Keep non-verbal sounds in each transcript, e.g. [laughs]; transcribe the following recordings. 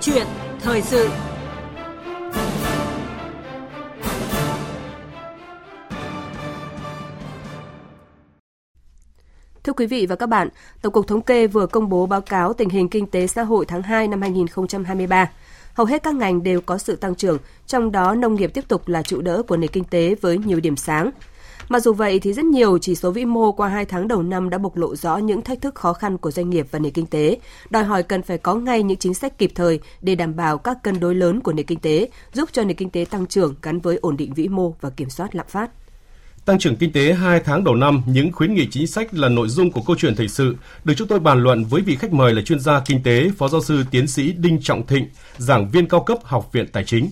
chuyện thời sự Thưa quý vị và các bạn, Tổng cục Thống kê vừa công bố báo cáo tình hình kinh tế xã hội tháng 2 năm 2023. Hầu hết các ngành đều có sự tăng trưởng, trong đó nông nghiệp tiếp tục là trụ đỡ của nền kinh tế với nhiều điểm sáng. Mặc dù vậy thì rất nhiều chỉ số vĩ mô qua 2 tháng đầu năm đã bộc lộ rõ những thách thức khó khăn của doanh nghiệp và nền kinh tế, đòi hỏi cần phải có ngay những chính sách kịp thời để đảm bảo các cân đối lớn của nền kinh tế, giúp cho nền kinh tế tăng trưởng gắn với ổn định vĩ mô và kiểm soát lạm phát. Tăng trưởng kinh tế 2 tháng đầu năm, những khuyến nghị chính sách là nội dung của câu chuyện thời sự, được chúng tôi bàn luận với vị khách mời là chuyên gia kinh tế, Phó giáo sư tiến sĩ Đinh Trọng Thịnh, giảng viên cao cấp Học viện Tài chính.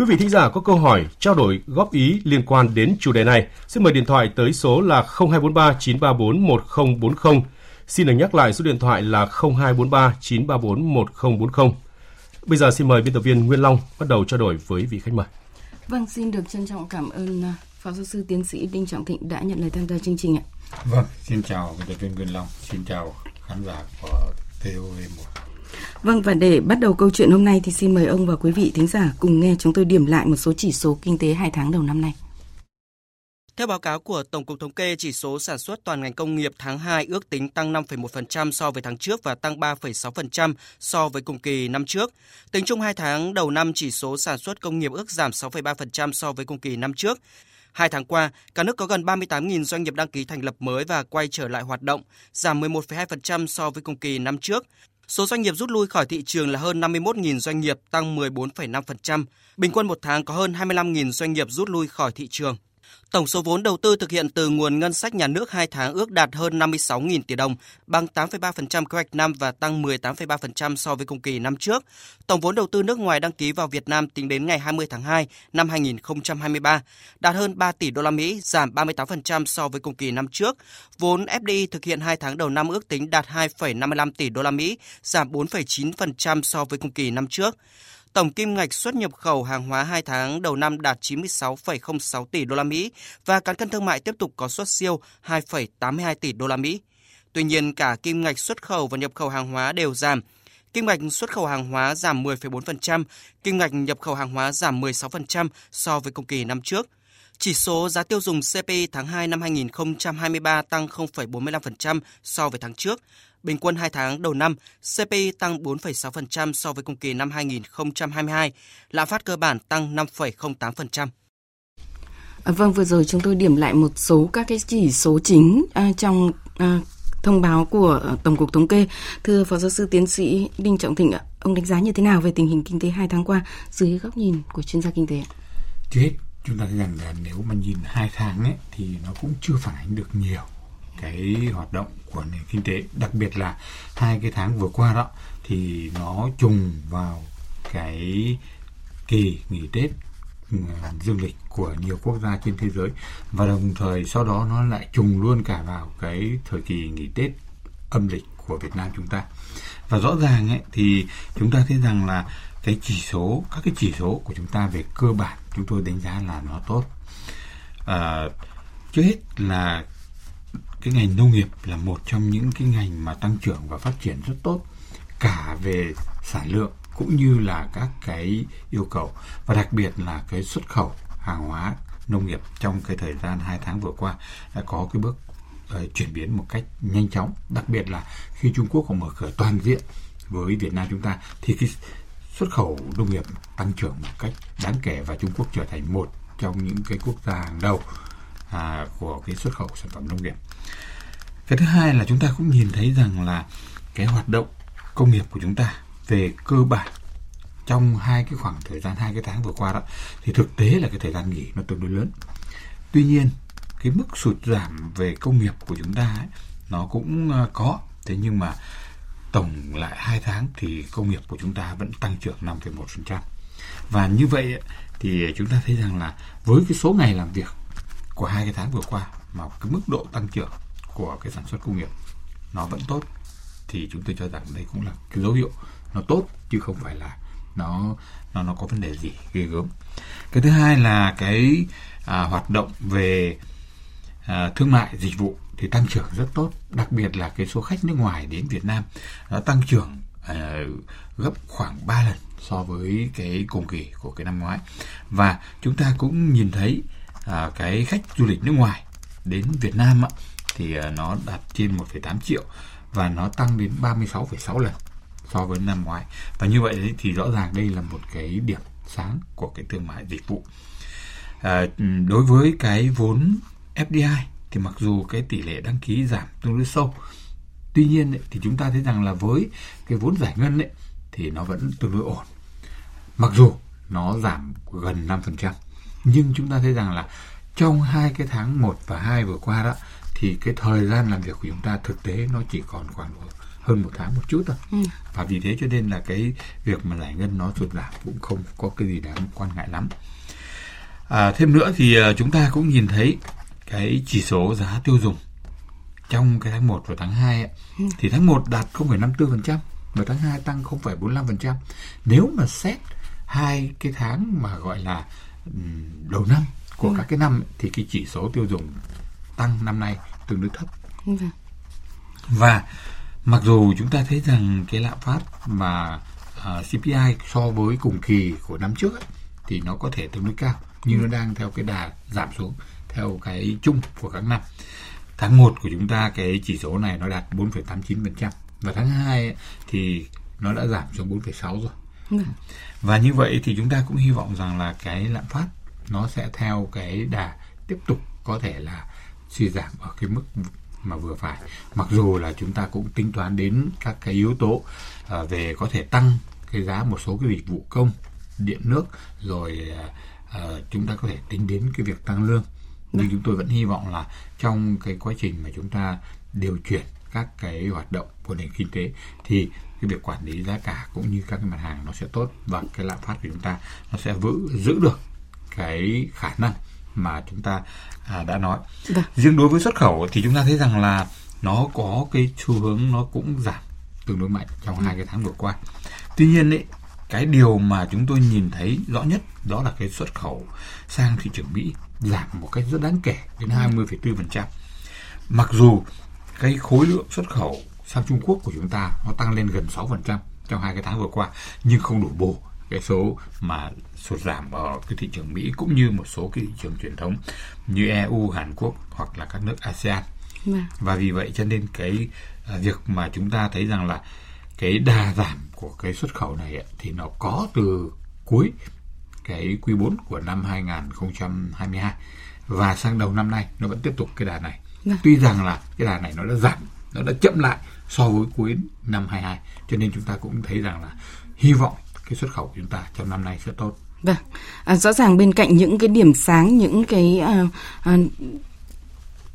Quý vị thính giả có câu hỏi, trao đổi, góp ý liên quan đến chủ đề này, xin mời điện thoại tới số là 0243 934 1040. Xin được nhắc lại số điện thoại là 0243 934 1040. Bây giờ xin mời biên tập viên Nguyên Long bắt đầu trao đổi với vị khách mời. Vâng, xin được trân trọng cảm ơn à, Phó giáo sư tiến sĩ Đinh Trọng Thịnh đã nhận lời tham gia chương trình ạ. Vâng, xin chào biên tập viên Nguyên Long, xin chào khán giả của TOV1. Vâng và để bắt đầu câu chuyện hôm nay thì xin mời ông và quý vị thính giả cùng nghe chúng tôi điểm lại một số chỉ số kinh tế 2 tháng đầu năm nay. Theo báo cáo của Tổng cục Thống kê, chỉ số sản xuất toàn ngành công nghiệp tháng 2 ước tính tăng 5,1% so với tháng trước và tăng 3,6% so với cùng kỳ năm trước. Tính chung 2 tháng đầu năm, chỉ số sản xuất công nghiệp ước giảm 6,3% so với cùng kỳ năm trước. Hai tháng qua, cả nước có gần 38.000 doanh nghiệp đăng ký thành lập mới và quay trở lại hoạt động, giảm 11,2% so với cùng kỳ năm trước. Số doanh nghiệp rút lui khỏi thị trường là hơn 51.000 doanh nghiệp, tăng 14,5%. Bình quân một tháng có hơn 25.000 doanh nghiệp rút lui khỏi thị trường. Tổng số vốn đầu tư thực hiện từ nguồn ngân sách nhà nước 2 tháng ước đạt hơn 56.000 tỷ đồng, bằng 8,3% kế hoạch năm và tăng 18,3% so với cùng kỳ năm trước. Tổng vốn đầu tư nước ngoài đăng ký vào Việt Nam tính đến ngày 20 tháng 2 năm 2023 đạt hơn 3 tỷ đô la Mỹ, giảm 38% so với cùng kỳ năm trước. Vốn FDI thực hiện 2 tháng đầu năm ước tính đạt 2,55 tỷ đô la Mỹ, giảm 4,9% so với cùng kỳ năm trước. Tổng kim ngạch xuất nhập khẩu hàng hóa 2 tháng đầu năm đạt 96,06 tỷ đô la Mỹ và cán cân thương mại tiếp tục có xuất siêu 2,82 tỷ đô la Mỹ. Tuy nhiên, cả kim ngạch xuất khẩu và nhập khẩu hàng hóa đều giảm. Kim ngạch xuất khẩu hàng hóa giảm 10,4%, kim ngạch nhập khẩu hàng hóa giảm 16% so với cùng kỳ năm trước. Chỉ số giá tiêu dùng CPI tháng 2 năm 2023 tăng 0,45% so với tháng trước, Bình quân 2 tháng đầu năm, CPI tăng 4,6% so với cùng kỳ năm 2022, lạm phát cơ bản tăng 5,08%. À, vâng, vừa rồi chúng tôi điểm lại một số các cái chỉ số chính à, trong à, thông báo của Tổng cục Thống kê. Thưa Phó giáo sư tiến sĩ Đinh Trọng Thịnh ạ, ông đánh giá như thế nào về tình hình kinh tế 2 tháng qua dưới góc nhìn của chuyên gia kinh tế? Trước hết, chúng ta thấy rằng là nếu mà nhìn hai tháng ấy, thì nó cũng chưa phản ánh được nhiều cái hoạt động của nền kinh tế. Đặc biệt là hai cái tháng vừa qua đó thì nó trùng vào cái kỳ nghỉ tết ừ, dương lịch của nhiều quốc gia trên thế giới. Và đồng thời sau đó nó lại trùng luôn cả vào cái thời kỳ nghỉ tết âm lịch của Việt Nam chúng ta. Và rõ ràng ấy thì chúng ta thấy rằng là cái chỉ số các cái chỉ số của chúng ta về cơ bản chúng tôi đánh giá là nó tốt. À, trước hết là cái ngành nông nghiệp là một trong những cái ngành mà tăng trưởng và phát triển rất tốt cả về sản lượng cũng như là các cái yêu cầu và đặc biệt là cái xuất khẩu hàng hóa nông nghiệp trong cái thời gian 2 tháng vừa qua đã có cái bước uh, chuyển biến một cách nhanh chóng. Đặc biệt là khi Trung Quốc có mở cửa toàn diện với Việt Nam chúng ta thì cái xuất khẩu nông nghiệp tăng trưởng một cách đáng kể và Trung Quốc trở thành một trong những cái quốc gia hàng đầu à, của cái xuất khẩu sản phẩm nông nghiệp. Cái thứ hai là chúng ta cũng nhìn thấy rằng là cái hoạt động công nghiệp của chúng ta về cơ bản trong hai cái khoảng thời gian hai cái tháng vừa qua đó thì thực tế là cái thời gian nghỉ nó tương đối lớn. Tuy nhiên cái mức sụt giảm về công nghiệp của chúng ta ấy, nó cũng à, có. Thế nhưng mà tổng lại hai tháng thì công nghiệp của chúng ta vẫn tăng trưởng 5,1% và như vậy thì chúng ta thấy rằng là với cái số ngày làm việc của hai cái tháng vừa qua mà cái mức độ tăng trưởng của cái sản xuất công nghiệp nó vẫn tốt thì chúng tôi cho rằng đây cũng là cái dấu hiệu nó tốt chứ không phải là nó nó nó có vấn đề gì ghê gớm. Cái thứ hai là cái à, hoạt động về à, thương mại dịch vụ thì tăng trưởng rất tốt đặc biệt là cái số khách nước ngoài đến Việt Nam đã tăng trưởng à, gấp khoảng 3 lần so với cái cùng kỳ của cái năm ngoái. Và chúng ta cũng nhìn thấy à, cái khách du lịch nước ngoài đến Việt Nam thì à, nó đạt trên 1,8 triệu và nó tăng đến 36,6 lần so với năm ngoái. Và như vậy thì rõ ràng đây là một cái điểm sáng của cái thương mại dịch vụ. À, đối với cái vốn FDI thì mặc dù cái tỷ lệ đăng ký giảm tương đối sâu tuy nhiên ấy, thì chúng ta thấy rằng là với cái vốn giải ngân ấy, thì nó vẫn tương đối ổn. Mặc dù nó giảm gần 5% nhưng chúng ta thấy rằng là trong hai cái tháng 1 và 2 vừa qua đó thì cái thời gian làm việc của chúng ta thực tế nó chỉ còn khoảng hơn một tháng một chút thôi. Ừ. và vì thế cho nên là cái việc mà giải ngân nó sụt giảm cũng không có cái gì đáng quan ngại lắm. À, thêm nữa thì uh, chúng ta cũng nhìn thấy cái chỉ số giá tiêu dùng trong cái tháng 1 và tháng 2 ấy, ừ. thì tháng 1 đạt 0,54% và tháng 2 tăng 0,45%. Nếu mà xét hai cái tháng mà gọi là đầu năm của ừ. các cái năm thì cái chỉ số tiêu dùng tăng năm nay tương đối thấp. Ừ. Và mặc dù chúng ta thấy rằng cái lạm phát mà uh, à, CPI so với cùng kỳ của năm trước ấy, thì nó có thể tương đối cao nhưng nó đang theo cái đà giảm xuống theo cái chung của các năm. Tháng 1 của chúng ta cái chỉ số này nó đạt 4,89% và tháng 2 thì nó đã giảm xuống 4,6 rồi. Ừ. Và như vậy thì chúng ta cũng hy vọng rằng là cái lạm phát nó sẽ theo cái đà tiếp tục có thể là suy giảm ở cái mức mà vừa phải mặc dù là chúng ta cũng tính toán đến các cái yếu tố uh, về có thể tăng cái giá một số cái dịch vụ công điện nước rồi uh, chúng ta có thể tính đến cái việc tăng lương nhưng vâng. chúng tôi vẫn hy vọng là trong cái quá trình mà chúng ta điều chuyển các cái hoạt động của nền kinh tế thì cái việc quản lý giá cả cũng như các cái mặt hàng nó sẽ tốt và cái lạm phát của chúng ta nó sẽ vữ giữ được cái khả năng mà chúng ta à, đã nói. Vâng. Riêng đối với xuất khẩu thì chúng ta thấy rằng là nó có cái xu hướng nó cũng giảm tương đối mạnh trong ừ. hai cái tháng vừa qua. Tuy nhiên ấy, cái điều mà chúng tôi nhìn thấy rõ nhất đó là cái xuất khẩu sang thị trường Mỹ giảm một cách rất đáng kể đến 20,4%. Ừ. Mặc dù cái khối lượng xuất khẩu sang Trung Quốc của chúng ta nó tăng lên gần 6% trong hai cái tháng vừa qua nhưng không đủ bù cái số mà sụt giảm ở cái thị trường Mỹ cũng như một số cái thị trường truyền thống như EU, Hàn Quốc hoặc là các nước ASEAN. Vâng. Và vì vậy cho nên cái à, việc mà chúng ta thấy rằng là cái đà giảm của cái xuất khẩu này thì nó có từ cuối cái quý 4 của năm 2022 và sang đầu năm nay nó vẫn tiếp tục cái đà này. Vâng. Tuy rằng là cái đà này nó đã giảm, nó đã chậm lại so với cuối năm 22 cho nên chúng ta cũng thấy rằng là hy vọng cái xuất khẩu của chúng ta trong năm nay sẽ tốt. Vâng, à, rõ ràng bên cạnh những cái điểm sáng, những cái à, à,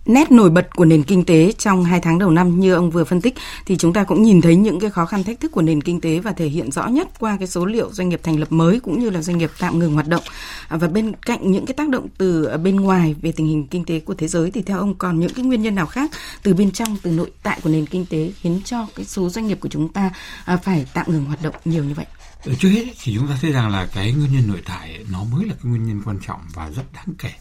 nét nổi bật của nền kinh tế trong hai tháng đầu năm như ông vừa phân tích, thì chúng ta cũng nhìn thấy những cái khó khăn thách thức của nền kinh tế và thể hiện rõ nhất qua cái số liệu doanh nghiệp thành lập mới cũng như là doanh nghiệp tạm ngừng hoạt động à, và bên cạnh những cái tác động từ à, bên ngoài về tình hình kinh tế của thế giới thì theo ông còn những cái nguyên nhân nào khác từ bên trong, từ nội tại của nền kinh tế khiến cho cái số doanh nghiệp của chúng ta à, phải tạm ngừng hoạt động nhiều như vậy? Ờ, trước hết thì chúng ta thấy rằng là cái nguyên nhân nội tại nó mới là cái nguyên nhân quan trọng và rất đáng kể.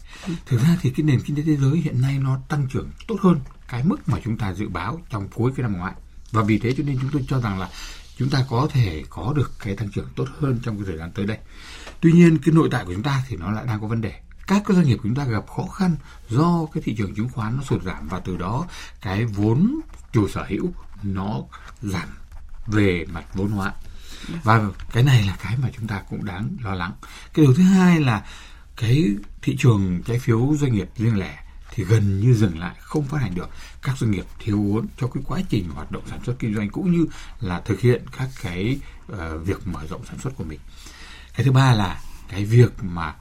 Thực ra thì cái nền kinh tế thế giới hiện nay nó tăng trưởng tốt hơn cái mức mà chúng ta dự báo trong cuối cái năm ngoái. Và vì thế cho nên chúng tôi cho rằng là chúng ta có thể có được cái tăng trưởng tốt hơn trong cái thời gian tới đây. Tuy nhiên, cái nội tại của chúng ta thì nó lại đang có vấn đề. Các cái doanh nghiệp của chúng ta gặp khó khăn do cái thị trường chứng khoán nó sụt giảm và từ đó cái vốn chủ sở hữu nó giảm về mặt vốn hóa và cái này là cái mà chúng ta cũng đáng lo lắng. Cái điều thứ hai là cái thị trường trái phiếu doanh nghiệp riêng lẻ thì gần như dừng lại không phát hành được. Các doanh nghiệp thiếu vốn cho cái quá trình hoạt động sản xuất kinh doanh cũng như là thực hiện các cái uh, việc mở rộng sản xuất của mình. Cái thứ ba là cái việc mà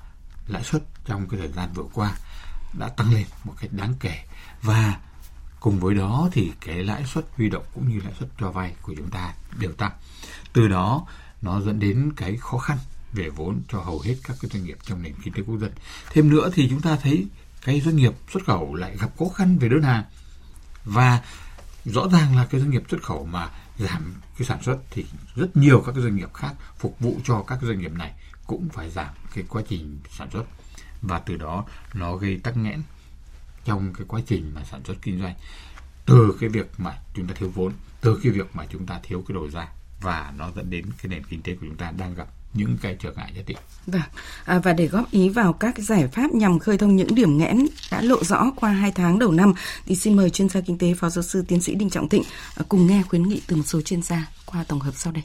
lãi suất trong cái thời gian vừa qua đã tăng lên một cách đáng kể. Và cùng với đó thì cái lãi suất huy động cũng như lãi suất cho vay của chúng ta đều tăng. Từ đó, nó dẫn đến cái khó khăn về vốn cho hầu hết các cái doanh nghiệp trong nền kinh tế quốc dân. Thêm nữa thì chúng ta thấy cái doanh nghiệp xuất khẩu lại gặp khó khăn về đơn hàng. Và rõ ràng là cái doanh nghiệp xuất khẩu mà giảm cái sản xuất thì rất nhiều các cái doanh nghiệp khác phục vụ cho các cái doanh nghiệp này cũng phải giảm cái quá trình sản xuất. Và từ đó nó gây tắc nghẽn trong cái quá trình mà sản xuất kinh doanh từ cái việc mà chúng ta thiếu vốn từ cái việc mà chúng ta thiếu cái đầu ra và nó dẫn đến cái nền kinh tế của chúng ta đang gặp những cái trở ngại nhất định. Vâng, à, và để góp ý vào các giải pháp nhằm khơi thông những điểm nghẽn đã lộ rõ qua hai tháng đầu năm, thì xin mời chuyên gia kinh tế Phó giáo sư tiến sĩ Đinh Trọng Thịnh à, cùng nghe khuyến nghị từ một số chuyên gia qua tổng hợp sau đây.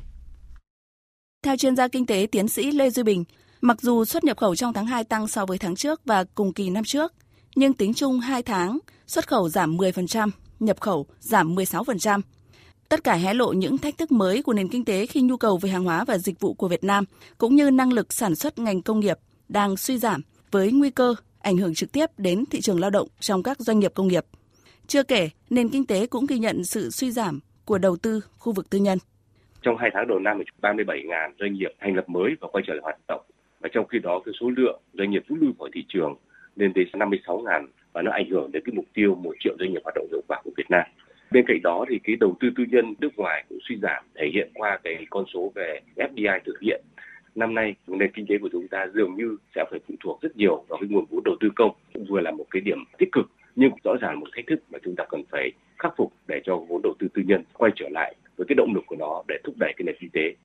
Theo chuyên gia kinh tế tiến sĩ Lê Duy Bình, mặc dù xuất nhập khẩu trong tháng 2 tăng so với tháng trước và cùng kỳ năm trước, nhưng tính chung 2 tháng, xuất khẩu giảm 10%, nhập khẩu giảm 16%. Tất cả hé lộ những thách thức mới của nền kinh tế khi nhu cầu về hàng hóa và dịch vụ của Việt Nam cũng như năng lực sản xuất ngành công nghiệp đang suy giảm với nguy cơ ảnh hưởng trực tiếp đến thị trường lao động trong các doanh nghiệp công nghiệp. Chưa kể, nền kinh tế cũng ghi nhận sự suy giảm của đầu tư khu vực tư nhân. Trong hai tháng đầu năm, 37.000 doanh nghiệp thành lập mới và quay trở lại hoạt động. Và trong khi đó, cái số lượng doanh nghiệp rút lui khỏi thị trường lên tới 56.000 và nó ảnh hưởng đến cái mục tiêu một triệu doanh nghiệp hoạt động hiệu quả của Việt Nam. Bên cạnh đó thì cái đầu tư tư nhân nước ngoài cũng suy giảm thể hiện qua cái con số về FDI thực hiện. Năm nay nền kinh tế của chúng ta dường như sẽ phải phụ thuộc rất nhiều vào cái nguồn vốn đầu tư công cũng vừa là một cái điểm tích cực nhưng rõ ràng một thách thức mà chúng ta cần phải khắc phục để cho vốn đầu tư tư nhân quay trở lại với cái động lực của nó để thúc đẩy cái nền kinh tế.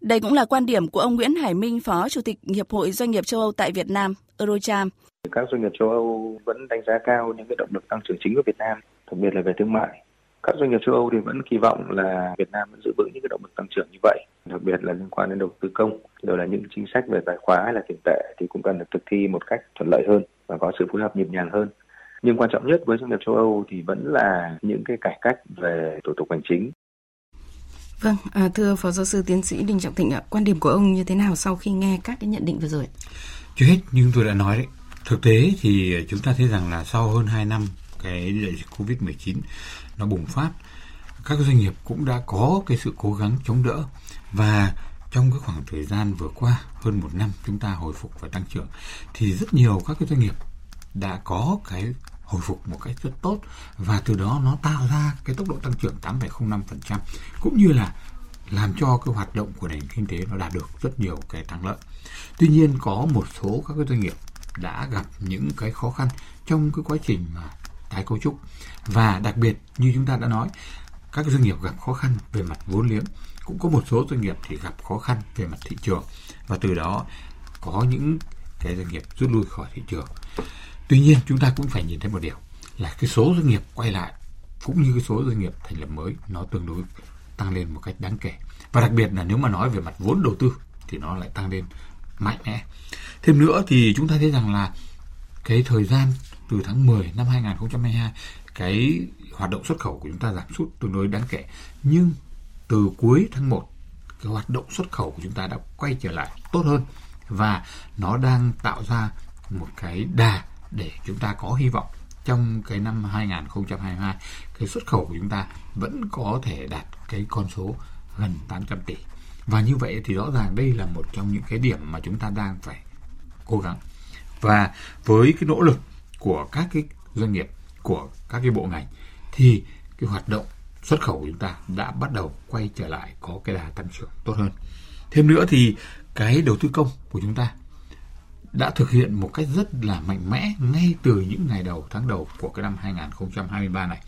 Đây cũng là quan điểm của ông Nguyễn Hải Minh, Phó Chủ tịch Hiệp hội Doanh nghiệp châu Âu tại Việt Nam, Eurocharm. Các doanh nghiệp châu Âu vẫn đánh giá cao những cái động lực tăng trưởng chính của Việt Nam, đặc biệt là về thương mại các doanh nghiệp châu Âu thì vẫn kỳ vọng là Việt Nam vẫn giữ vững những cái động lực tăng trưởng như vậy, đặc biệt là liên quan đến đầu tư công, rồi là những chính sách về tài khóa hay là tiền tệ thì cũng cần được thực thi một cách thuận lợi hơn và có sự phối hợp nhịp nhàng hơn. Nhưng quan trọng nhất với doanh nghiệp châu Âu thì vẫn là những cái cải cách về thủ tục hành chính. Vâng, à, thưa Phó Giáo sư Tiến sĩ Đinh Trọng Thịnh ạ, quan điểm của ông như thế nào sau khi nghe các cái nhận định vừa rồi? Chưa hết, nhưng tôi đã nói đấy, thực tế thì chúng ta thấy rằng là sau hơn 2 năm cái đại dịch Covid-19 nó bùng phát các doanh nghiệp cũng đã có cái sự cố gắng chống đỡ và trong cái khoảng thời gian vừa qua hơn một năm chúng ta hồi phục và tăng trưởng thì rất nhiều các cái doanh nghiệp đã có cái hồi phục một cách rất tốt và từ đó nó tạo ra cái tốc độ tăng trưởng 8,05% cũng như là làm cho cái hoạt động của nền kinh tế nó đạt được rất nhiều cái thắng lợi. Tuy nhiên có một số các cái doanh nghiệp đã gặp những cái khó khăn trong cái quá trình mà tái cấu trúc. Và đặc biệt, như chúng ta đã nói, các doanh nghiệp gặp khó khăn về mặt vốn liếng. Cũng có một số doanh nghiệp thì gặp khó khăn về mặt thị trường. Và từ đó có những cái doanh nghiệp rút lui khỏi thị trường. Tuy nhiên, chúng ta cũng phải nhìn thấy một điều là cái số doanh nghiệp quay lại cũng như cái số doanh nghiệp thành lập mới nó tương đối tăng lên một cách đáng kể. Và đặc biệt là nếu mà nói về mặt vốn đầu tư thì nó lại tăng lên mạnh mẽ thêm nữa thì chúng ta thấy rằng là cái thời gian từ tháng 10 năm 2022 cái hoạt động xuất khẩu của chúng ta giảm sút tương đối đáng kể. Nhưng từ cuối tháng 1 cái hoạt động xuất khẩu của chúng ta đã quay trở lại tốt hơn và nó đang tạo ra một cái đà để chúng ta có hy vọng trong cái năm 2022 cái xuất khẩu của chúng ta vẫn có thể đạt cái con số gần 800 tỷ và như vậy thì rõ ràng đây là một trong những cái điểm mà chúng ta đang phải cố gắng và với cái nỗ lực của các cái doanh nghiệp của các cái bộ ngành thì cái hoạt động xuất khẩu của chúng ta đã bắt đầu quay trở lại có cái đà tăng trưởng tốt hơn. Thêm nữa thì cái đầu tư công của chúng ta đã thực hiện một cách rất là mạnh mẽ ngay từ những ngày đầu tháng đầu của cái năm 2023 này.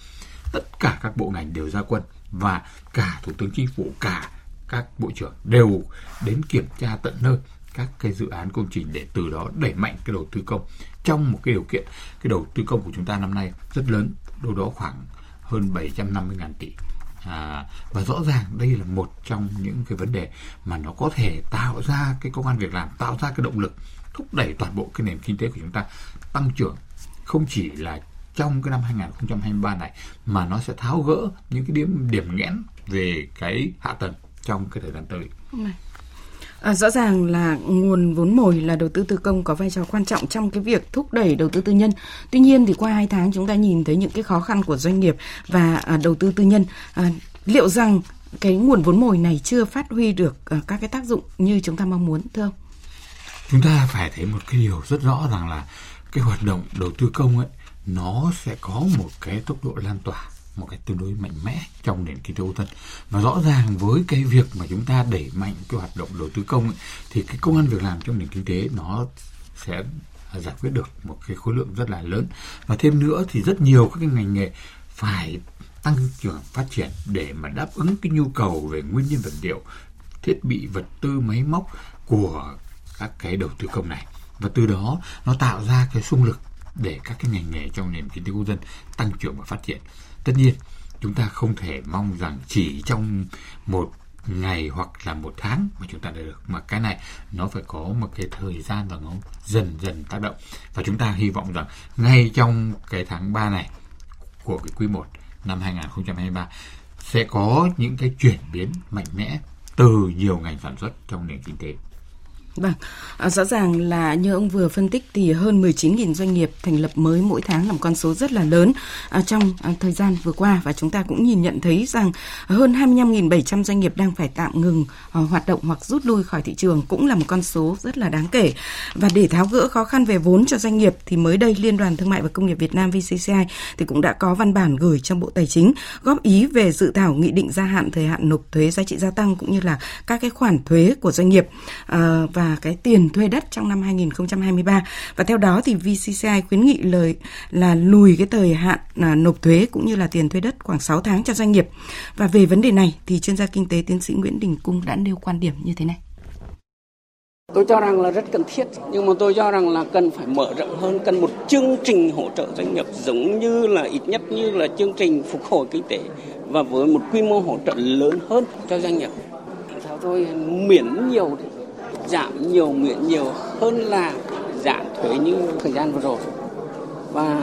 Tất cả các bộ ngành đều ra quân và cả Thủ tướng Chính phủ, cả các bộ trưởng đều đến kiểm tra tận nơi các cái dự án công trình để từ đó đẩy mạnh cái đầu tư công. Trong một cái điều kiện cái đầu tư công của chúng ta năm nay rất lớn đâu đó khoảng hơn 750 ngàn tỷ. À, và rõ ràng đây là một trong những cái vấn đề mà nó có thể tạo ra cái công an việc làm tạo ra cái động lực thúc đẩy toàn bộ cái nền kinh tế của chúng ta tăng trưởng. Không chỉ là trong cái năm 2023 này mà nó sẽ tháo gỡ những cái điểm điểm nghẽn về cái hạ tầng trong cái thời gian tới. À, rõ ràng là nguồn vốn mồi là đầu tư tư công có vai trò quan trọng trong cái việc thúc đẩy đầu tư tư nhân. Tuy nhiên thì qua hai tháng chúng ta nhìn thấy những cái khó khăn của doanh nghiệp và à, đầu tư tư nhân. À, liệu rằng cái nguồn vốn mồi này chưa phát huy được à, các cái tác dụng như chúng ta mong muốn thưa ông? Chúng ta phải thấy một cái điều rất rõ rằng là cái hoạt động đầu tư công ấy nó sẽ có một cái tốc độ lan tỏa một cách tương đối mạnh mẽ trong nền kinh tế ô thân. Và rõ ràng với cái việc mà chúng ta đẩy mạnh cái hoạt động đầu tư công ấy, thì cái công an việc làm trong nền kinh tế nó sẽ giải quyết được một cái khối lượng rất là lớn. Và thêm nữa thì rất nhiều các cái ngành nghề phải tăng trưởng phát triển để mà đáp ứng cái nhu cầu về nguyên nhân vật liệu thiết bị vật tư máy móc của các cái đầu tư công này. Và từ đó nó tạo ra cái xung lực để các cái ngành nghề trong nền kinh tế quốc dân tăng trưởng và phát triển tất nhiên, chúng ta không thể mong rằng chỉ trong một ngày hoặc là một tháng mà chúng ta đã được mà cái này, nó phải có một cái thời gian và nó dần dần tác động và chúng ta hy vọng rằng ngay trong cái tháng 3 này của cái quý 1 năm 2023 sẽ có những cái chuyển biến mạnh mẽ từ nhiều ngành sản xuất trong nền kinh tế. Vâng, à, rõ ràng là như ông vừa phân tích thì hơn 19.000 doanh nghiệp thành lập mới mỗi tháng là một con số rất là lớn à, trong à, thời gian vừa qua và chúng ta cũng nhìn nhận thấy rằng hơn 25.700 doanh nghiệp đang phải tạm ngừng à, hoạt động hoặc rút lui khỏi thị trường cũng là một con số rất là đáng kể. Và để tháo gỡ khó khăn về vốn cho doanh nghiệp thì mới đây Liên đoàn Thương mại và Công nghiệp Việt Nam VCCI thì cũng đã có văn bản gửi cho Bộ Tài chính góp ý về dự thảo nghị định gia hạn thời hạn nộp thuế giá trị gia tăng cũng như là các cái khoản thuế của doanh nghiệp à, và cái tiền thuê đất trong năm 2023 và theo đó thì VCCI khuyến nghị lời là lùi cái thời hạn à, nộp thuế cũng như là tiền thuê đất khoảng 6 tháng cho doanh nghiệp. Và về vấn đề này thì chuyên gia kinh tế tiến sĩ Nguyễn Đình Cung đã nêu quan điểm như thế này. Tôi cho rằng là rất cần thiết, nhưng mà tôi cho rằng là cần phải mở rộng hơn, cần một chương trình hỗ trợ doanh nghiệp giống như là ít nhất như là chương trình phục hồi kinh tế và với một quy mô hỗ trợ lớn hơn cho doanh nghiệp. Theo tôi miễn nhiều giảm nhiều miễn nhiều hơn là giảm thuế như thời gian vừa rồi. Và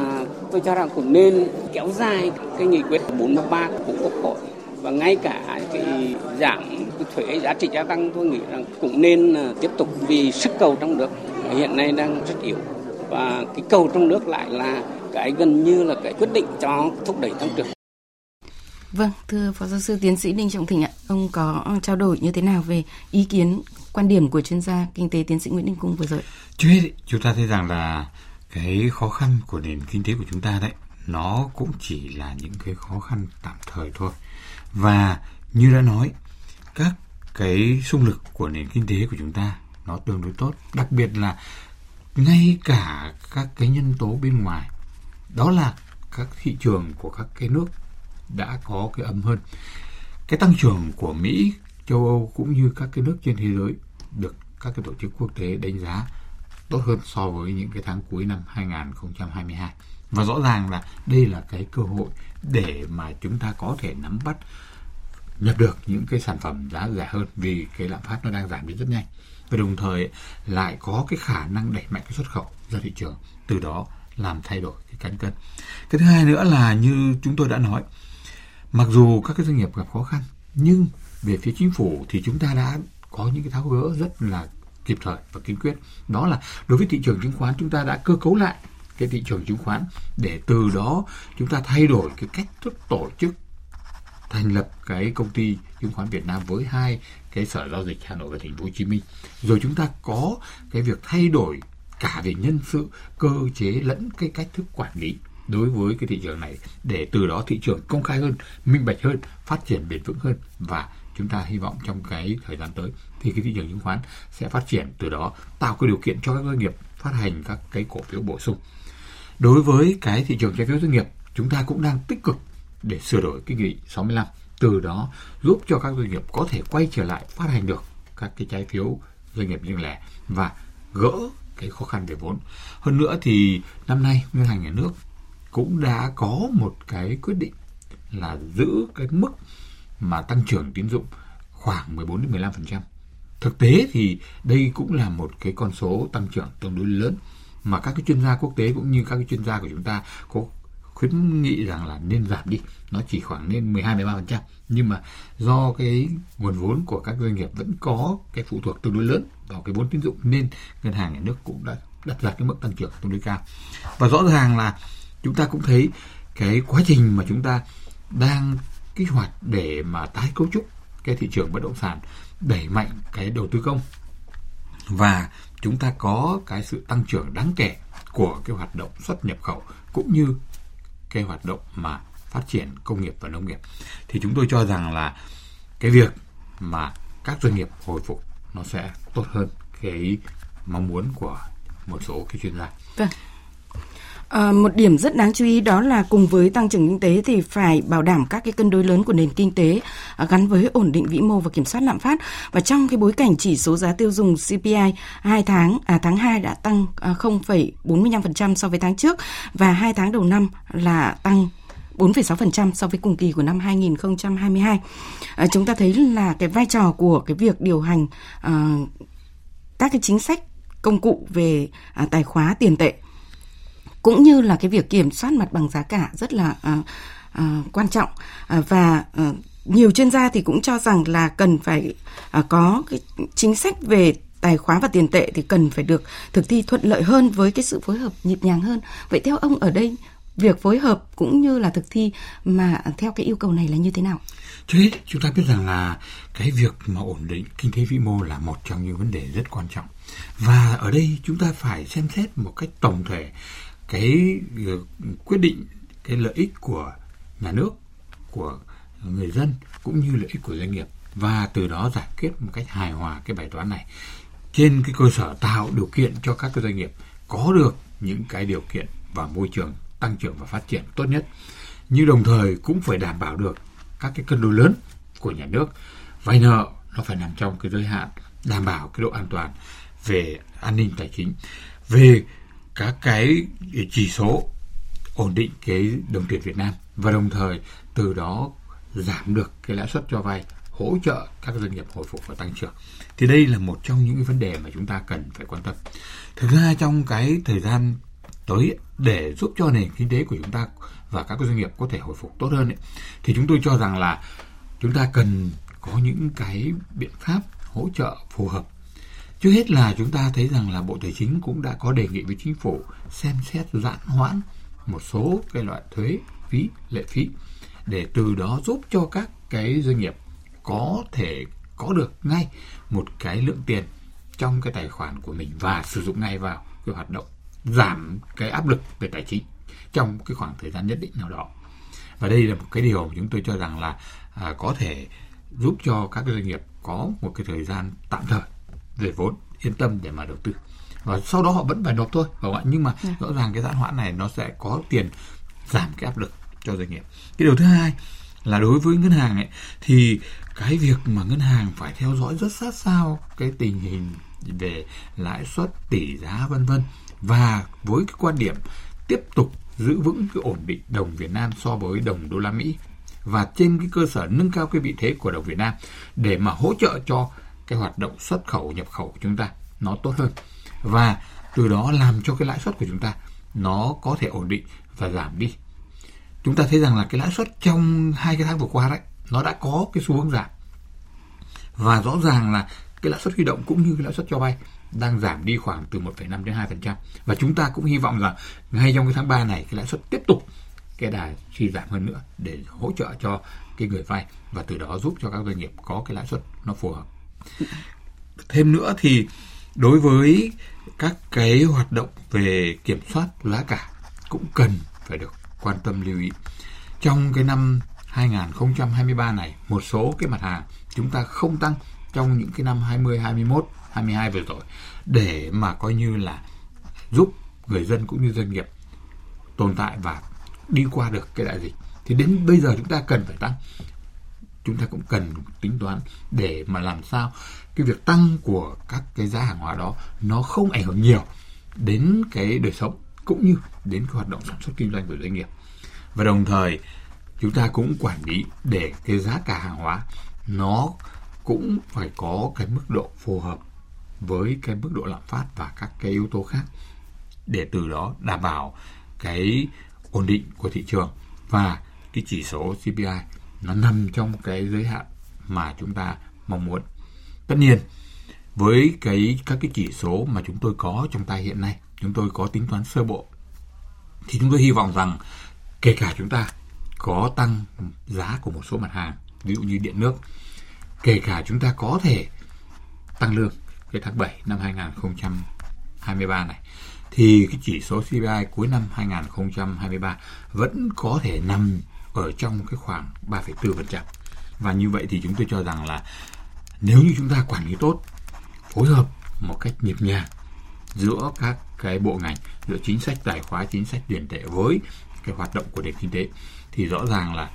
tôi cho rằng cũng nên kéo dài cái nghị quyết 43 của quốc hội. Và ngay cả cái giảm cái thuế giá trị gia tăng, tôi nghĩ rằng cũng nên à, tiếp tục vì sức cầu trong nước hiện nay đang rất yếu. Và cái cầu trong nước lại là cái gần như là cái quyết định cho thúc đẩy tăng trưởng. Vâng, thưa Phó Giáo sư Tiến sĩ Đinh Trọng Thịnh ạ, ông có trao đổi như thế nào về ý kiến quan điểm của chuyên gia kinh tế tiến sĩ Nguyễn Đình Cung vừa rồi? Trước hết chúng ta thấy rằng là cái khó khăn của nền kinh tế của chúng ta đấy nó cũng chỉ là những cái khó khăn tạm thời thôi và như đã nói các cái xung lực của nền kinh tế của chúng ta nó tương đối tốt đặc biệt là ngay cả các cái nhân tố bên ngoài đó là các thị trường của các cái nước đã có cái âm hơn. Cái tăng trưởng của Mỹ, châu Âu cũng như các cái nước trên thế giới được các cái tổ chức quốc tế đánh giá tốt hơn so với những cái tháng cuối năm 2022 và rõ ràng là đây là cái cơ hội để mà chúng ta có thể nắm bắt, nhập được những cái sản phẩm giá rẻ hơn vì cái lạm phát nó đang giảm đi rất nhanh. Và đồng thời lại có cái khả năng đẩy mạnh cái xuất khẩu ra thị trường, từ đó làm thay đổi cái cán cân. Cái thứ hai nữa là như chúng tôi đã nói mặc dù các cái doanh nghiệp gặp khó khăn, nhưng về phía chính phủ thì chúng ta đã có những cái tháo gỡ rất là kịp thời và kiên quyết. Đó là đối với thị trường chứng khoán, chúng ta đã cơ cấu lại cái thị trường chứng khoán để từ đó chúng ta thay đổi cái cách thức tổ chức thành lập cái công ty chứng khoán Việt Nam với hai cái sở giao dịch Hà Nội và Thành phố Hồ Chí Minh. Rồi chúng ta có cái việc thay đổi cả về nhân sự, cơ chế lẫn cái cách thức quản lý đối với cái thị trường này, để từ đó thị trường công khai hơn, minh bạch hơn, phát triển bền vững hơn. Và chúng ta hy vọng trong cái thời gian tới thì cái thị trường chứng khoán sẽ phát triển từ đó, tạo cái điều kiện cho các doanh nghiệp phát hành các cái cổ phiếu bổ sung. Đối với cái thị trường trái phiếu doanh nghiệp, chúng ta cũng đang tích cực để sửa đổi cái nghị 65 từ đó giúp cho các doanh nghiệp có thể quay trở lại phát hành được các cái trái phiếu doanh nghiệp riêng lẻ và gỡ cái khó khăn về vốn. Hơn nữa thì năm nay ngân hàng nhà nước cũng đã có một cái quyết định là giữ cái mức mà tăng trưởng tín dụng khoảng 14 đến 15%. Thực tế thì đây cũng là một cái con số tăng trưởng tương đối lớn mà các cái chuyên gia quốc tế cũng như các cái chuyên gia của chúng ta có khuyến nghị rằng là nên giảm đi. Nó chỉ khoảng nên 12 13% nhưng mà do cái nguồn vốn của các doanh nghiệp vẫn có cái phụ thuộc tương đối lớn vào cái vốn tín dụng nên ngân hàng nhà nước cũng đã đặt ra cái mức tăng trưởng tương đối cao. Và rõ ràng là chúng ta cũng thấy cái quá trình mà chúng ta đang kích hoạt để mà tái cấu trúc cái thị trường bất động sản, đẩy mạnh cái đầu tư công và chúng ta có cái sự tăng trưởng đáng kể của cái hoạt động xuất nhập khẩu cũng như cái hoạt động mà phát triển công nghiệp và nông nghiệp thì chúng tôi cho rằng là cái việc mà các doanh nghiệp hồi phục nó sẽ tốt hơn cái mong muốn của một số cái chuyên gia. Vâng. À, một điểm rất đáng chú ý đó là cùng với tăng trưởng kinh tế thì phải bảo đảm các cái cân đối lớn của nền kinh tế à, gắn với ổn định vĩ mô và kiểm soát lạm phát. Và trong cái bối cảnh chỉ số giá tiêu dùng CPI 2 tháng à, tháng 2 đã tăng à, 0,45% so với tháng trước và hai tháng đầu năm là tăng 4,6% so với cùng kỳ của năm 2022. À, chúng ta thấy là cái vai trò của cái việc điều hành à, các cái chính sách công cụ về à, tài khóa tiền tệ cũng như là cái việc kiểm soát mặt bằng giá cả rất là uh, uh, quan trọng uh, và uh, nhiều chuyên gia thì cũng cho rằng là cần phải uh, có cái chính sách về tài khóa và tiền tệ thì cần phải được thực thi thuận lợi hơn với cái sự phối hợp nhịp nhàng hơn. Vậy theo ông ở đây việc phối hợp cũng như là thực thi mà theo cái yêu cầu này là như thế nào? Trước hết chúng ta biết rằng là cái việc mà ổn định kinh tế vĩ mô là một trong những vấn đề rất quan trọng. Và ở đây chúng ta phải xem xét một cách tổng thể cái ờ, quyết định cái lợi ích của nhà nước, của người dân cũng như lợi ích của doanh nghiệp và từ đó giải quyết một cách hài hòa cái bài toán này. Trên cái cơ sở tạo điều kiện cho các cái doanh nghiệp có được những cái điều kiện và môi trường tăng trưởng và phát triển tốt nhất nhưng đồng thời cũng phải đảm bảo được các cái cân đối lớn của nhà nước. Vay nợ nó phải nằm trong cái giới hạn đảm bảo cái độ an toàn về an ninh tài chính. Về các cái chỉ số ổn định cái đồng tiền Việt Nam và đồng thời từ đó giảm được cái lãi suất cho vay hỗ trợ các doanh nghiệp hồi phục và tăng trưởng. Thì đây là một trong những vấn đề mà chúng ta cần phải quan tâm. Thực ra trong cái thời gian tới để giúp cho nền kinh tế của chúng ta và các doanh nghiệp có thể hồi phục tốt hơn ấy, thì chúng tôi cho rằng là chúng ta cần có những cái biện pháp hỗ trợ phù hợp trước hết là chúng ta thấy rằng là bộ tài chính cũng đã có đề nghị với chính phủ xem xét giãn hoãn một số cái loại thuế phí lệ phí để từ đó giúp cho các cái doanh nghiệp có thể có được ngay một cái lượng tiền trong cái tài khoản của mình và sử dụng ngay vào cái hoạt động giảm cái áp lực về tài chính trong cái khoảng thời gian nhất định nào đó. Và đây là một cái điều chúng tôi cho rằng là à, có thể giúp cho các doanh nghiệp có một cái thời gian tạm thời về vốn yên tâm để mà đầu tư và sau đó họ vẫn phải nộp thôi không ạ nhưng mà yeah. Dạ. rõ ràng cái giãn hoãn này nó sẽ có tiền giảm cái áp lực cho doanh nghiệp cái điều thứ hai là đối với ngân hàng ấy thì cái việc mà ngân hàng phải theo dõi rất sát sao cái tình hình về lãi suất tỷ giá vân vân và với cái quan điểm tiếp tục giữ vững cái ổn định đồng Việt Nam so với đồng đô la Mỹ và trên cái cơ sở nâng cao cái vị thế của đồng Việt Nam để mà hỗ trợ cho cái hoạt động xuất khẩu nhập khẩu của chúng ta nó tốt hơn. Và từ đó làm cho cái lãi suất của chúng ta nó có thể ổn định và giảm đi. Chúng ta thấy rằng là cái lãi suất trong hai cái tháng vừa qua đấy nó đã có cái xu hướng giảm. Và rõ ràng là cái lãi suất huy động cũng như cái lãi suất cho vay đang giảm đi khoảng từ 1,5 đến 2% và chúng ta cũng hy vọng rằng ngay trong cái tháng 3 này cái lãi suất tiếp tục cái đà suy giảm hơn nữa để hỗ trợ cho cái người vay và từ đó giúp cho các doanh nghiệp có cái lãi suất nó phù hợp. [laughs] Thêm nữa thì đối với các cái hoạt động về kiểm soát giá cả cũng cần phải được quan tâm lưu ý. Trong cái năm 2023 này, một số cái mặt hàng chúng ta không tăng trong những cái năm 20, 21, 22 vừa rồi để mà coi như là giúp người dân cũng như doanh nghiệp tồn tại và đi qua được cái đại dịch thì đến bây giờ chúng ta cần phải tăng chúng ta cũng cần tính toán để mà làm sao cái việc tăng của các cái giá hàng hóa đó nó không ảnh hưởng nhiều đến cái đời sống cũng như đến cái hoạt động sản xuất kinh doanh của doanh nghiệp. Và đồng thời, chúng ta cũng quản lý để cái giá cả hàng hóa nó cũng phải có cái mức độ phù hợp với cái mức độ lạm phát và các cái yếu tố khác để từ đó đảm bảo cái ổn định của thị trường và cái chỉ số CPI nó nằm trong cái giới hạn mà chúng ta mong muốn. Tất nhiên, với cái các cái chỉ số mà chúng tôi có trong tay hiện nay, chúng tôi có tính toán sơ bộ thì chúng tôi hy vọng rằng kể cả chúng ta có tăng giá của một số mặt hàng, ví dụ như điện nước, kể cả chúng ta có thể tăng lương cái tháng 7 năm 2023 này thì cái chỉ số CPI cuối năm 2023 vẫn có thể nằm ở trong cái khoảng 3,4%. Và như vậy thì chúng tôi cho rằng là nếu như chúng ta quản lý tốt, phối hợp một cách nhịp nhàng giữa các cái bộ ngành giữa chính sách tài khóa chính sách tiền tệ với cái hoạt động của nền kinh tế thì rõ ràng là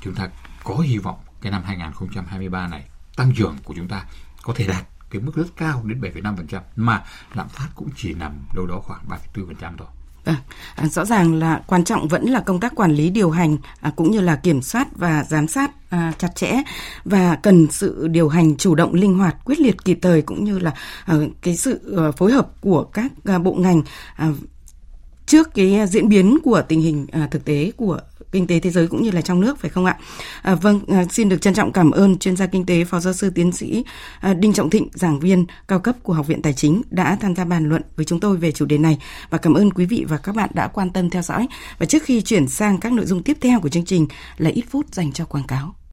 chúng ta có hy vọng cái năm 2023 này tăng trưởng của chúng ta có thể đạt cái mức rất cao đến 7,5% mà lạm phát cũng chỉ nằm đâu đó khoảng 3,4% thôi. Vâng, à, rõ ràng là quan trọng vẫn là công tác quản lý điều hành à, cũng như là kiểm soát và giám sát à, chặt chẽ. Và cần sự điều hành chủ động linh hoạt quyết liệt kịp thời cũng như là à, cái sự à, phối hợp của các à, bộ ngành à, trước cái diễn biến của tình hình à, thực tế của kinh tế thế giới cũng như là trong nước phải không ạ? À, vâng, à, xin được trân trọng cảm ơn chuyên gia kinh tế phó giáo sư tiến sĩ à, Đinh Trọng Thịnh, giảng viên cao cấp của Học viện Tài chính đã tham gia bàn luận với chúng tôi về chủ đề này và cảm ơn quý vị và các bạn đã quan tâm theo dõi. Và trước khi chuyển sang các nội dung tiếp theo của chương trình là ít phút dành cho quảng cáo.